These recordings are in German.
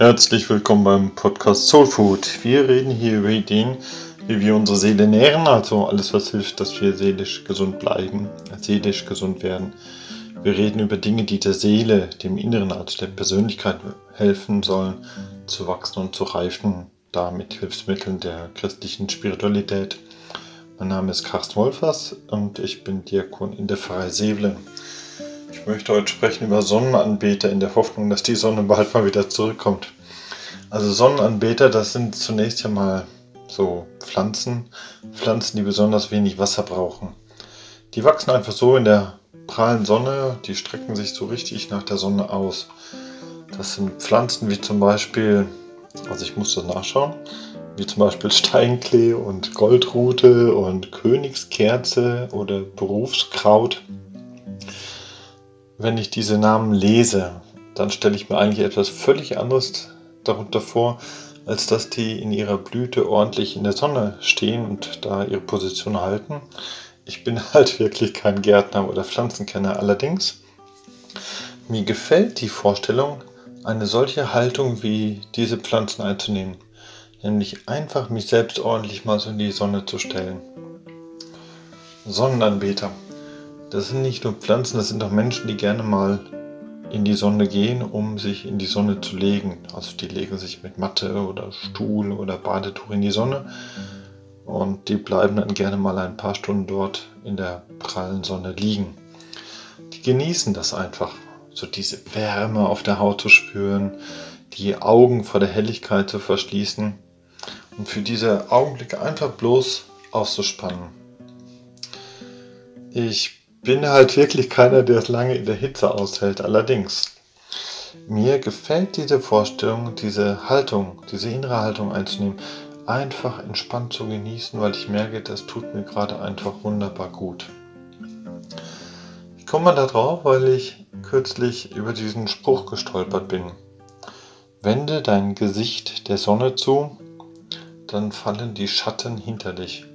Herzlich willkommen beim Podcast Soul Food. Wir reden hier über Ideen, wie wir unsere Seele nähren, also alles, was hilft, dass wir seelisch gesund bleiben, seelisch gesund werden. Wir reden über Dinge, die der Seele, dem Inneren, also der Persönlichkeit helfen sollen, zu wachsen und zu reifen, da mit Hilfsmitteln der christlichen Spiritualität. Mein Name ist Carsten Wolfers und ich bin Diakon in der Pfarrei Sevelen. Ich möchte heute sprechen über Sonnenanbeter in der Hoffnung, dass die Sonne bald mal wieder zurückkommt. Also Sonnenanbeter, das sind zunächst ja mal so Pflanzen, Pflanzen, die besonders wenig Wasser brauchen. Die wachsen einfach so in der prallen Sonne, die strecken sich so richtig nach der Sonne aus. Das sind Pflanzen wie zum Beispiel, also ich muss das nachschauen, wie zum Beispiel Steinklee und Goldrute und Königskerze oder Berufskraut. Wenn ich diese Namen lese, dann stelle ich mir eigentlich etwas völlig anderes darunter vor, als dass die in ihrer Blüte ordentlich in der Sonne stehen und da ihre Position halten. Ich bin halt wirklich kein Gärtner oder Pflanzenkenner. Allerdings, mir gefällt die Vorstellung, eine solche Haltung wie diese Pflanzen einzunehmen. Nämlich einfach mich selbst ordentlich mal so in die Sonne zu stellen. Sonnenanbeter. Das sind nicht nur Pflanzen, das sind auch Menschen, die gerne mal in die Sonne gehen, um sich in die Sonne zu legen. Also die legen sich mit Matte oder Stuhl oder Badetuch in die Sonne und die bleiben dann gerne mal ein paar Stunden dort in der prallen Sonne liegen. Die genießen das einfach, so diese Wärme auf der Haut zu spüren, die Augen vor der Helligkeit zu verschließen und für diese Augenblicke einfach bloß auszuspannen. Ich bin halt wirklich keiner, der es lange in der Hitze aushält. Allerdings, mir gefällt diese Vorstellung, diese Haltung, diese innere Haltung einzunehmen, einfach entspannt zu genießen, weil ich merke, das tut mir gerade einfach wunderbar gut. Ich komme mal darauf, weil ich kürzlich über diesen Spruch gestolpert bin. Wende dein Gesicht der Sonne zu, dann fallen die Schatten hinter dich.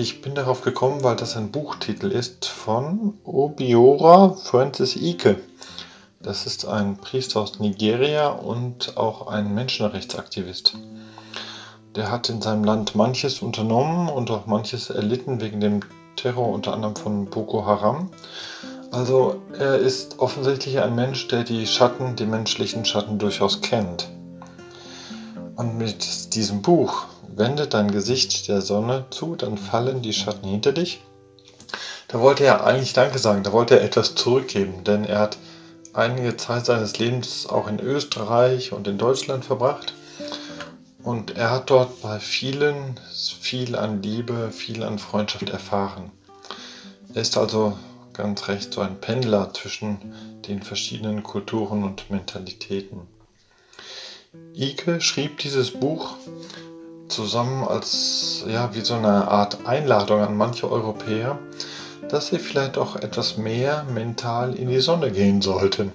Ich bin darauf gekommen, weil das ein Buchtitel ist von Obiora Francis Ike. Das ist ein Priester aus Nigeria und auch ein Menschenrechtsaktivist. Der hat in seinem Land manches unternommen und auch manches erlitten wegen dem Terror unter anderem von Boko Haram. Also er ist offensichtlich ein Mensch, der die Schatten, die menschlichen Schatten durchaus kennt. Und mit diesem Buch Wende dein Gesicht der Sonne zu, dann fallen die Schatten hinter dich. Da wollte er eigentlich Danke sagen, da wollte er etwas zurückgeben, denn er hat einige Zeit seines Lebens auch in Österreich und in Deutschland verbracht. Und er hat dort bei vielen viel an Liebe, viel an Freundschaft erfahren. Er ist also ganz recht so ein Pendler zwischen den verschiedenen Kulturen und Mentalitäten. Ike schrieb dieses Buch zusammen als ja wie so eine Art Einladung an manche Europäer, dass sie vielleicht auch etwas mehr mental in die Sonne gehen sollten.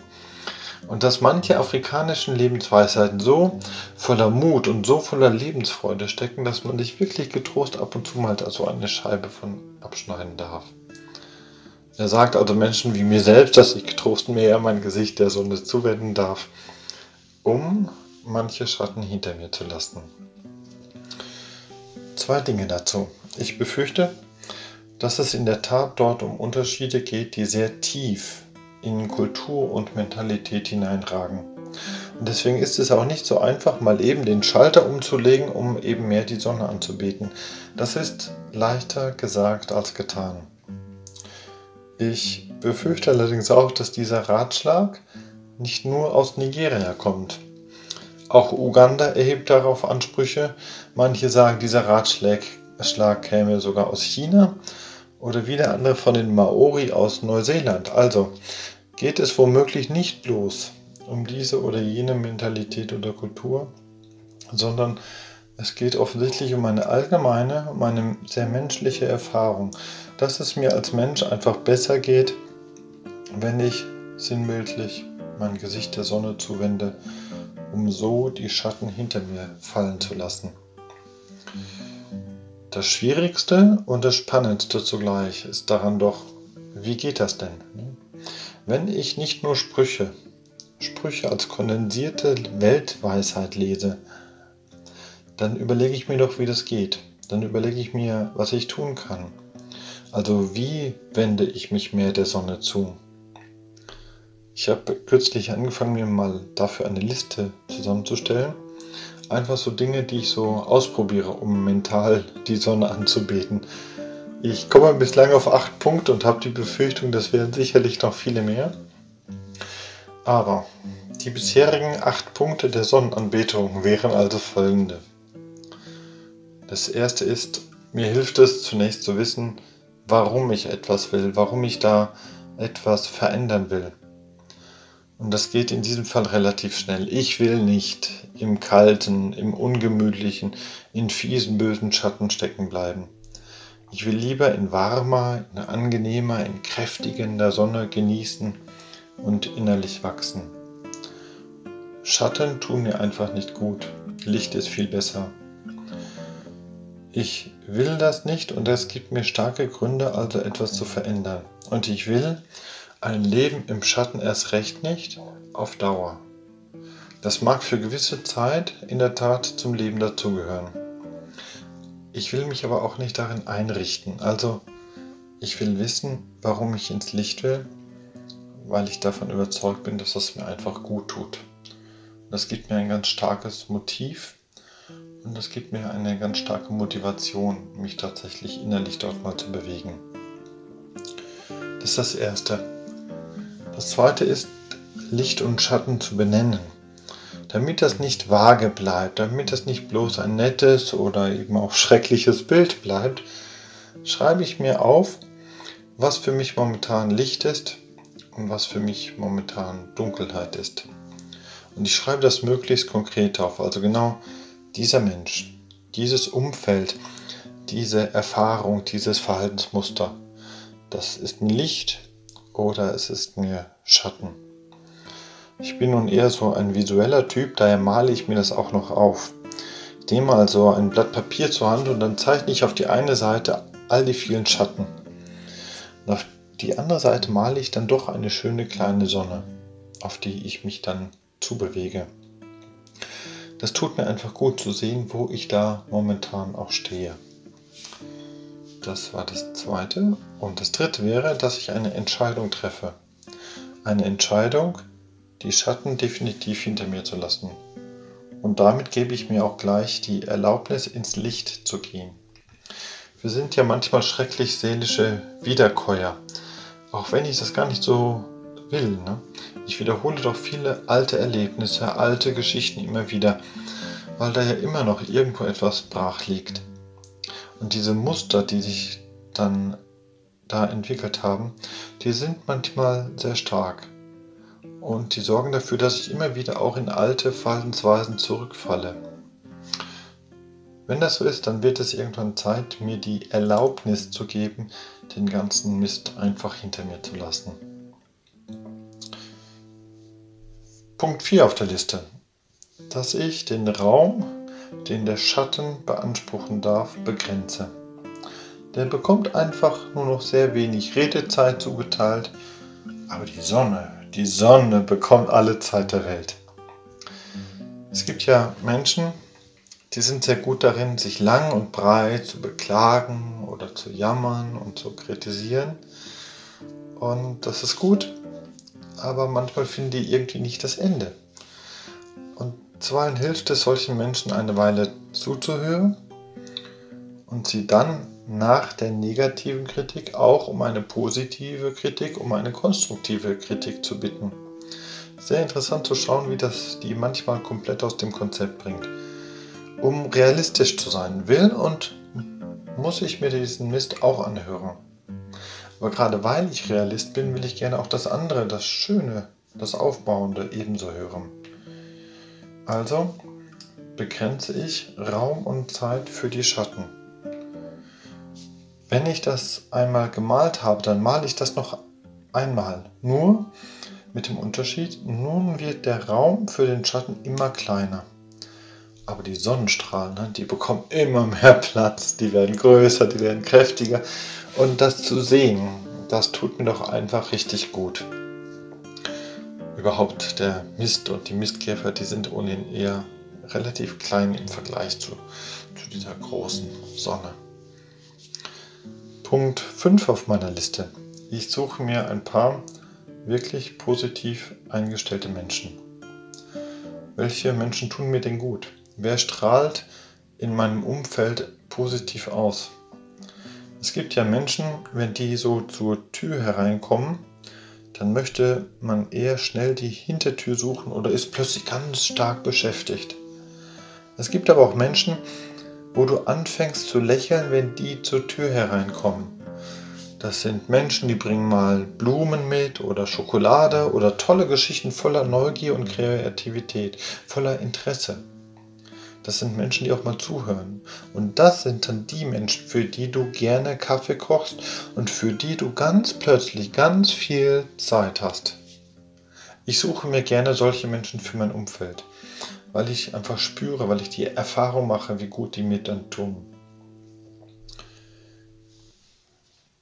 Und dass manche afrikanischen Lebensweisheiten so voller Mut und so voller Lebensfreude stecken, dass man sich wirklich getrost ab und zu mal so eine Scheibe von abschneiden darf. Er sagt also Menschen wie mir selbst, dass ich getrost mehr mein Gesicht der Sonne zuwenden darf, um manche Schatten hinter mir zu lassen. Zwei Dinge dazu. Ich befürchte, dass es in der Tat dort um Unterschiede geht, die sehr tief in Kultur und Mentalität hineinragen. Und deswegen ist es auch nicht so einfach, mal eben den Schalter umzulegen, um eben mehr die Sonne anzubeten. Das ist leichter gesagt als getan. Ich befürchte allerdings auch, dass dieser Ratschlag nicht nur aus Nigeria kommt. Auch Uganda erhebt darauf Ansprüche. Manche sagen, dieser Ratschlag käme sogar aus China oder wieder andere von den Maori aus Neuseeland. Also geht es womöglich nicht bloß um diese oder jene Mentalität oder Kultur, sondern es geht offensichtlich um eine allgemeine, um eine sehr menschliche Erfahrung, dass es mir als Mensch einfach besser geht, wenn ich sinnbildlich mein Gesicht der Sonne zuwende um so die Schatten hinter mir fallen zu lassen. Das Schwierigste und das Spannendste zugleich ist daran doch, wie geht das denn? Wenn ich nicht nur Sprüche, Sprüche als kondensierte Weltweisheit lese, dann überlege ich mir doch, wie das geht. Dann überlege ich mir, was ich tun kann. Also wie wende ich mich mehr der Sonne zu? Ich habe kürzlich angefangen, mir mal dafür eine Liste zusammenzustellen. Einfach so Dinge, die ich so ausprobiere, um mental die Sonne anzubeten. Ich komme bislang auf acht Punkte und habe die Befürchtung, das werden sicherlich noch viele mehr. Aber die bisherigen acht Punkte der Sonnenanbetung wären also folgende. Das erste ist, mir hilft es zunächst zu wissen, warum ich etwas will, warum ich da etwas verändern will. Und das geht in diesem Fall relativ schnell. Ich will nicht im kalten, im ungemütlichen, in fiesen, bösen Schatten stecken bleiben. Ich will lieber in warmer, in angenehmer, in kräftigender Sonne genießen und innerlich wachsen. Schatten tun mir einfach nicht gut. Licht ist viel besser. Ich will das nicht und es gibt mir starke Gründe, also etwas zu verändern. Und ich will, ein Leben im Schatten erst recht nicht auf Dauer. Das mag für gewisse Zeit in der Tat zum Leben dazugehören. Ich will mich aber auch nicht darin einrichten. Also ich will wissen, warum ich ins Licht will, weil ich davon überzeugt bin, dass es mir einfach gut tut. Das gibt mir ein ganz starkes Motiv und das gibt mir eine ganz starke Motivation, mich tatsächlich innerlich dort mal zu bewegen. Das ist das Erste. Das zweite ist, Licht und Schatten zu benennen. Damit das nicht vage bleibt, damit das nicht bloß ein nettes oder eben auch schreckliches Bild bleibt, schreibe ich mir auf, was für mich momentan Licht ist und was für mich momentan Dunkelheit ist. Und ich schreibe das möglichst konkret auf. Also genau dieser Mensch, dieses Umfeld, diese Erfahrung, dieses Verhaltensmuster, das ist ein Licht, oder es ist mir Schatten. Ich bin nun eher so ein visueller Typ, daher male ich mir das auch noch auf. Ich nehme also ein Blatt Papier zur Hand und dann zeichne ich auf die eine Seite all die vielen Schatten. Und auf die andere Seite male ich dann doch eine schöne kleine Sonne, auf die ich mich dann zubewege. Das tut mir einfach gut zu sehen, wo ich da momentan auch stehe. Das war das zweite. Und das dritte wäre, dass ich eine Entscheidung treffe. Eine Entscheidung, die Schatten definitiv hinter mir zu lassen. Und damit gebe ich mir auch gleich die Erlaubnis, ins Licht zu gehen. Wir sind ja manchmal schrecklich seelische Wiederkäuer. Auch wenn ich das gar nicht so will. Ne? Ich wiederhole doch viele alte Erlebnisse, alte Geschichten immer wieder, weil da ja immer noch irgendwo etwas brach liegt. Und diese Muster, die sich dann da entwickelt haben, die sind manchmal sehr stark. Und die sorgen dafür, dass ich immer wieder auch in alte Verhaltensweisen zurückfalle. Wenn das so ist, dann wird es irgendwann Zeit, mir die Erlaubnis zu geben, den ganzen Mist einfach hinter mir zu lassen. Punkt 4 auf der Liste. Dass ich den Raum den der Schatten beanspruchen darf, begrenze. Der bekommt einfach nur noch sehr wenig Redezeit zugeteilt, aber die Sonne, die Sonne bekommt alle Zeit der Welt. Es gibt ja Menschen, die sind sehr gut darin, sich lang und breit zu beklagen oder zu jammern und zu kritisieren. Und das ist gut, aber manchmal finden die irgendwie nicht das Ende. Zuweilen hilft es solchen Menschen eine Weile zuzuhören und sie dann nach der negativen Kritik auch um eine positive Kritik, um eine konstruktive Kritik zu bitten. Sehr interessant zu schauen, wie das die manchmal komplett aus dem Konzept bringt. Um realistisch zu sein, will und muss ich mir diesen Mist auch anhören. Aber gerade weil ich Realist bin, will ich gerne auch das andere, das Schöne, das Aufbauende ebenso hören. Also begrenze ich Raum und Zeit für die Schatten. Wenn ich das einmal gemalt habe, dann male ich das noch einmal. Nur mit dem Unterschied, nun wird der Raum für den Schatten immer kleiner. Aber die Sonnenstrahlen, ne, die bekommen immer mehr Platz, die werden größer, die werden kräftiger. Und das zu sehen, das tut mir doch einfach richtig gut. Überhaupt der Mist und die Mistkäfer, die sind ohnehin eher relativ klein im Vergleich zu, zu dieser großen Sonne. Punkt 5 auf meiner Liste. Ich suche mir ein paar wirklich positiv eingestellte Menschen. Welche Menschen tun mir denn gut? Wer strahlt in meinem Umfeld positiv aus? Es gibt ja Menschen, wenn die so zur Tür hereinkommen, dann möchte man eher schnell die Hintertür suchen oder ist plötzlich ganz stark beschäftigt. Es gibt aber auch Menschen, wo du anfängst zu lächeln, wenn die zur Tür hereinkommen. Das sind Menschen, die bringen mal Blumen mit oder Schokolade oder tolle Geschichten voller Neugier und Kreativität, voller Interesse. Das sind Menschen, die auch mal zuhören. Und das sind dann die Menschen, für die du gerne Kaffee kochst und für die du ganz plötzlich ganz viel Zeit hast. Ich suche mir gerne solche Menschen für mein Umfeld, weil ich einfach spüre, weil ich die Erfahrung mache, wie gut die mir dann tun.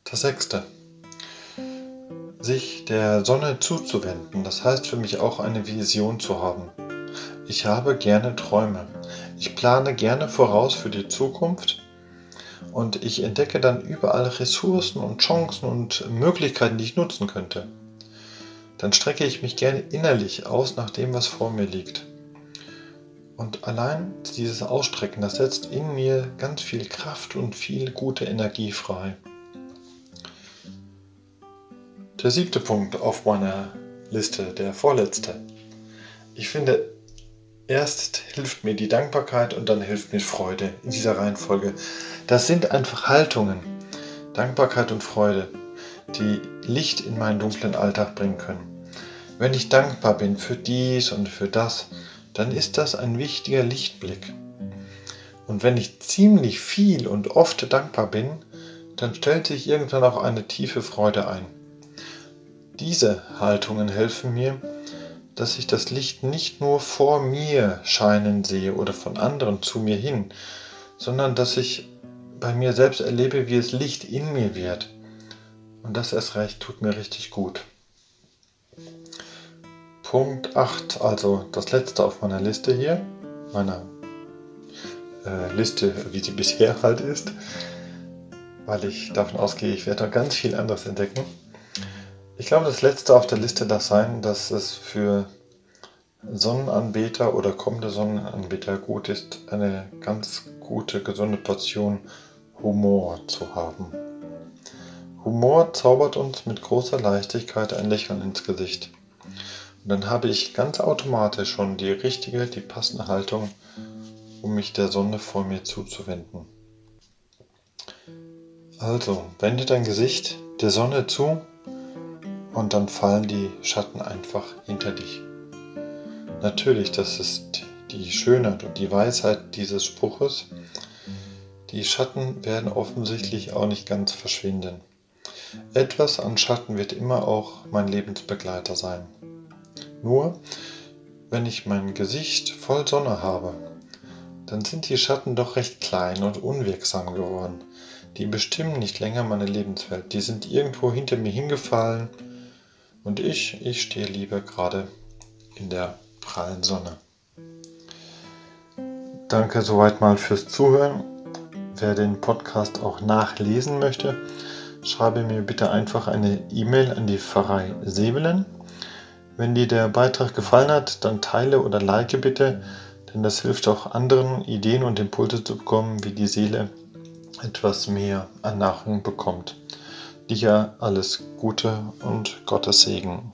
Das sechste. Sich der Sonne zuzuwenden, das heißt für mich auch eine Vision zu haben. Ich habe gerne Träume. Ich plane gerne voraus für die Zukunft und ich entdecke dann überall Ressourcen und Chancen und Möglichkeiten, die ich nutzen könnte. Dann strecke ich mich gerne innerlich aus nach dem, was vor mir liegt. Und allein dieses Ausstrecken, das setzt in mir ganz viel Kraft und viel gute Energie frei. Der siebte Punkt auf meiner Liste, der vorletzte. Ich finde, erst hilft mir die Dankbarkeit und dann hilft mir Freude in dieser Reihenfolge. Das sind einfach Haltungen, Dankbarkeit und Freude, die Licht in meinen dunklen Alltag bringen können. Wenn ich dankbar bin für dies und für das, dann ist das ein wichtiger Lichtblick. Und wenn ich ziemlich viel und oft dankbar bin, dann stellt sich irgendwann auch eine tiefe Freude ein. Diese Haltungen helfen mir, dass ich das Licht nicht nur vor mir scheinen sehe oder von anderen zu mir hin, sondern dass ich bei mir selbst erlebe, wie es Licht in mir wird. Und das erst recht tut mir richtig gut. Punkt 8, also das letzte auf meiner Liste hier, meiner äh, Liste, wie sie bisher halt ist, weil ich davon ausgehe, ich werde da ganz viel anderes entdecken. Ich glaube, das letzte auf der Liste darf sein, dass es für Sonnenanbeter oder kommende Sonnenanbeter gut ist, eine ganz gute, gesunde Portion Humor zu haben. Humor zaubert uns mit großer Leichtigkeit ein Lächeln ins Gesicht. Und dann habe ich ganz automatisch schon die richtige, die passende Haltung, um mich der Sonne vor mir zuzuwenden. Also, wende dein Gesicht der Sonne zu und dann fallen die Schatten einfach hinter dich. Natürlich, das ist die Schönheit und die Weisheit dieses Spruches. Die Schatten werden offensichtlich auch nicht ganz verschwinden. Etwas an Schatten wird immer auch mein Lebensbegleiter sein. Nur, wenn ich mein Gesicht voll Sonne habe, dann sind die Schatten doch recht klein und unwirksam geworden. Die bestimmen nicht länger meine Lebenswelt. Die sind irgendwo hinter mir hingefallen und ich, ich stehe lieber gerade in der prallen Sonne. Danke soweit mal fürs Zuhören. Wer den Podcast auch nachlesen möchte, schreibe mir bitte einfach eine E-Mail an die Pfarrei Sebelen. Wenn dir der Beitrag gefallen hat, dann teile oder like bitte, denn das hilft auch anderen Ideen und Impulse zu bekommen, wie die Seele etwas mehr an Nahrung bekommt. Dir alles Gute und Gottes Segen.